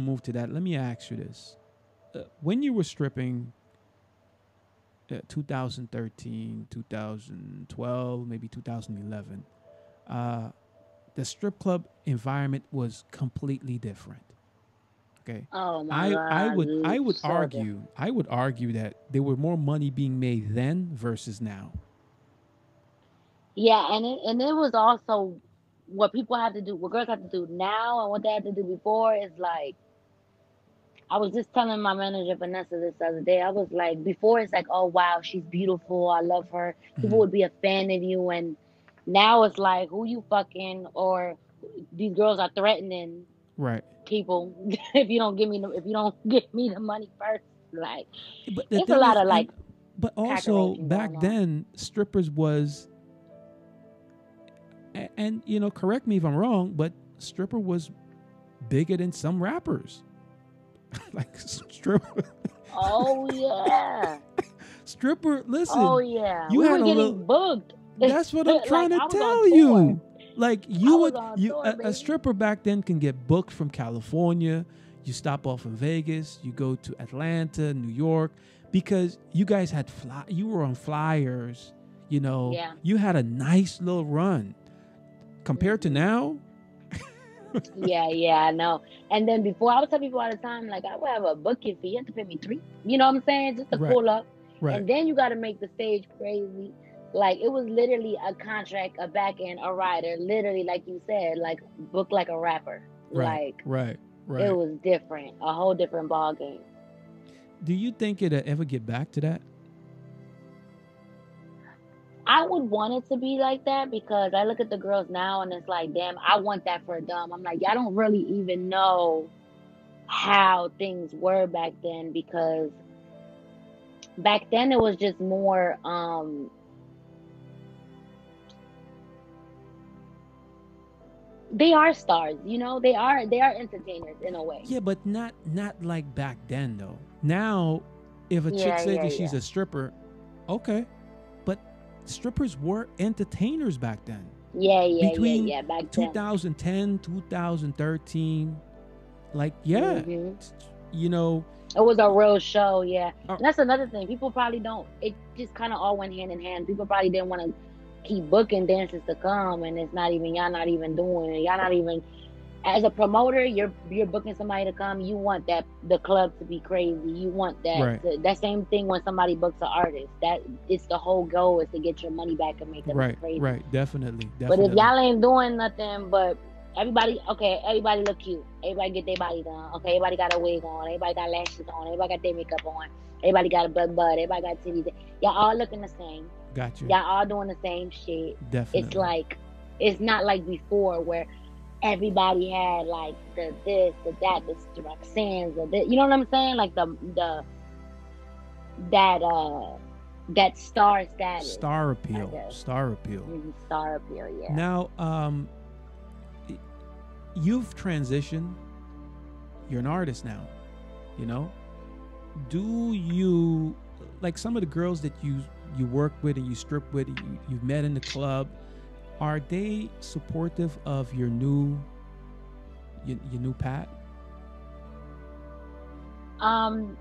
move to that, let me ask you this: uh, When you were stripping, uh, 2013, 2012, maybe 2011, uh, the strip club environment was completely different. Okay. Oh my I god. I would I would so argue different. I would argue that there were more money being made then versus now. Yeah, and it and it was also what people have to do, what girls have to do now, and what they had to do before is like. I was just telling my manager Vanessa this other day. I was like, before it's like, oh wow, she's beautiful. I love her. People Mhm. would be a fan of you, and now it's like, who you fucking or these girls are threatening Right. people if you don't give me the if you don't give me the money first. Like But it's a lot is, of like but also back then, strippers was, a- and you know, correct me if I'm wrong, but stripper was bigger than some rappers. like stripper, oh yeah, stripper. Listen, oh yeah, you we had were a getting little- booked. that's what I'm trying I to tell you. Like you would, you tour, a, a stripper back then can get booked from California. You stop off in Vegas. You go to Atlanta, New York, because you guys had fly. You were on flyers. You know, Yeah. you had a nice little run. Compared to Mhm. now, yeah, yeah, I know. And then before I would tell people all the time, like I would have a booking fee. You have to pay me three. You know what I'm saying? Just to Right. pull up. right? And then you got to make the stage crazy. Like it was literally a contract, a back end, a rider. Literally, like you said, like book like a rapper. Right. Like right, right. it was different, a whole different ball game. Do you think it'll ever get back to that? Would want it to be like that because I look at the girls now and it's like, damn, I want that for them. I'm like, y'all don't really even know how things were back then because back then it was just more um they are stars, you know, they are they are entertainers in a way. Yeah, but not not like back then though. Now, if a chick Yeah, says yeah, she's yeah. a stripper, okay, strippers were entertainers back then. Yeah, yeah, Between yeah, yeah. Back then. 2010, 2013, like yeah, Mhm. you know, It was a real show, yeah. Uh, and that's another thing. People probably don't. It just kind of all went hand in hand. People probably didn't want to keep booking dances to come, and it's not even y'all not even doing it. Y'all not even as a promoter. You're you're booking somebody to come. You want that the club to be crazy. You want that Right. to- that same thing when somebody books an artist. That it's the whole goal is to get your money back and make it look right, crazy. right, definitely, But definitely. if y'all ain't doing nothing but everybody, okay, everybody look cute. Everybody get their body done. Okay, everybody got a wig on. Everybody got lashes on. Everybody got their makeup on. Everybody got a butt butt. Everybody got titties. Y'all all looking the same. got you, Y'all all doing the same shit. definitely. It's like, it's not like before where everybody had like the this, the that, the Roxanne's, the this. You know what I'm saying? Like the the that uh that star status. star appeal, star appeal. Mhm, Star appeal, yeah. Now, um, you've transitioned. You're an artist now. You know, do you like some of the girls that you you work with and you strip with, you, you've met in the club? Are they supportive of your new your, your new pat? Um,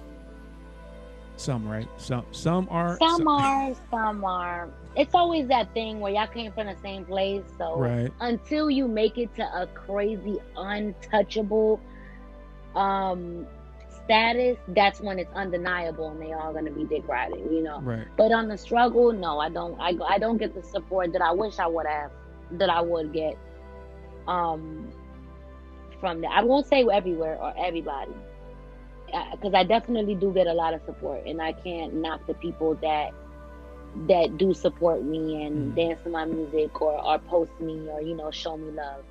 Some, right? Some some are Some are, some are. It's always that thing where y'all came from the same place. So right. until you make it to a crazy, untouchable um status, that's when it's undeniable and they all gonna be dick riding, you know. Right. But on the struggle, no, I don't. I I don't get the support that I wish I would have, that I would get. Um, from that, I won't say everywhere or everybody, because I definitely do get a lot of support, and I can't knock the people that that do support me and Mm. dance to my music or or post me or you know show me love.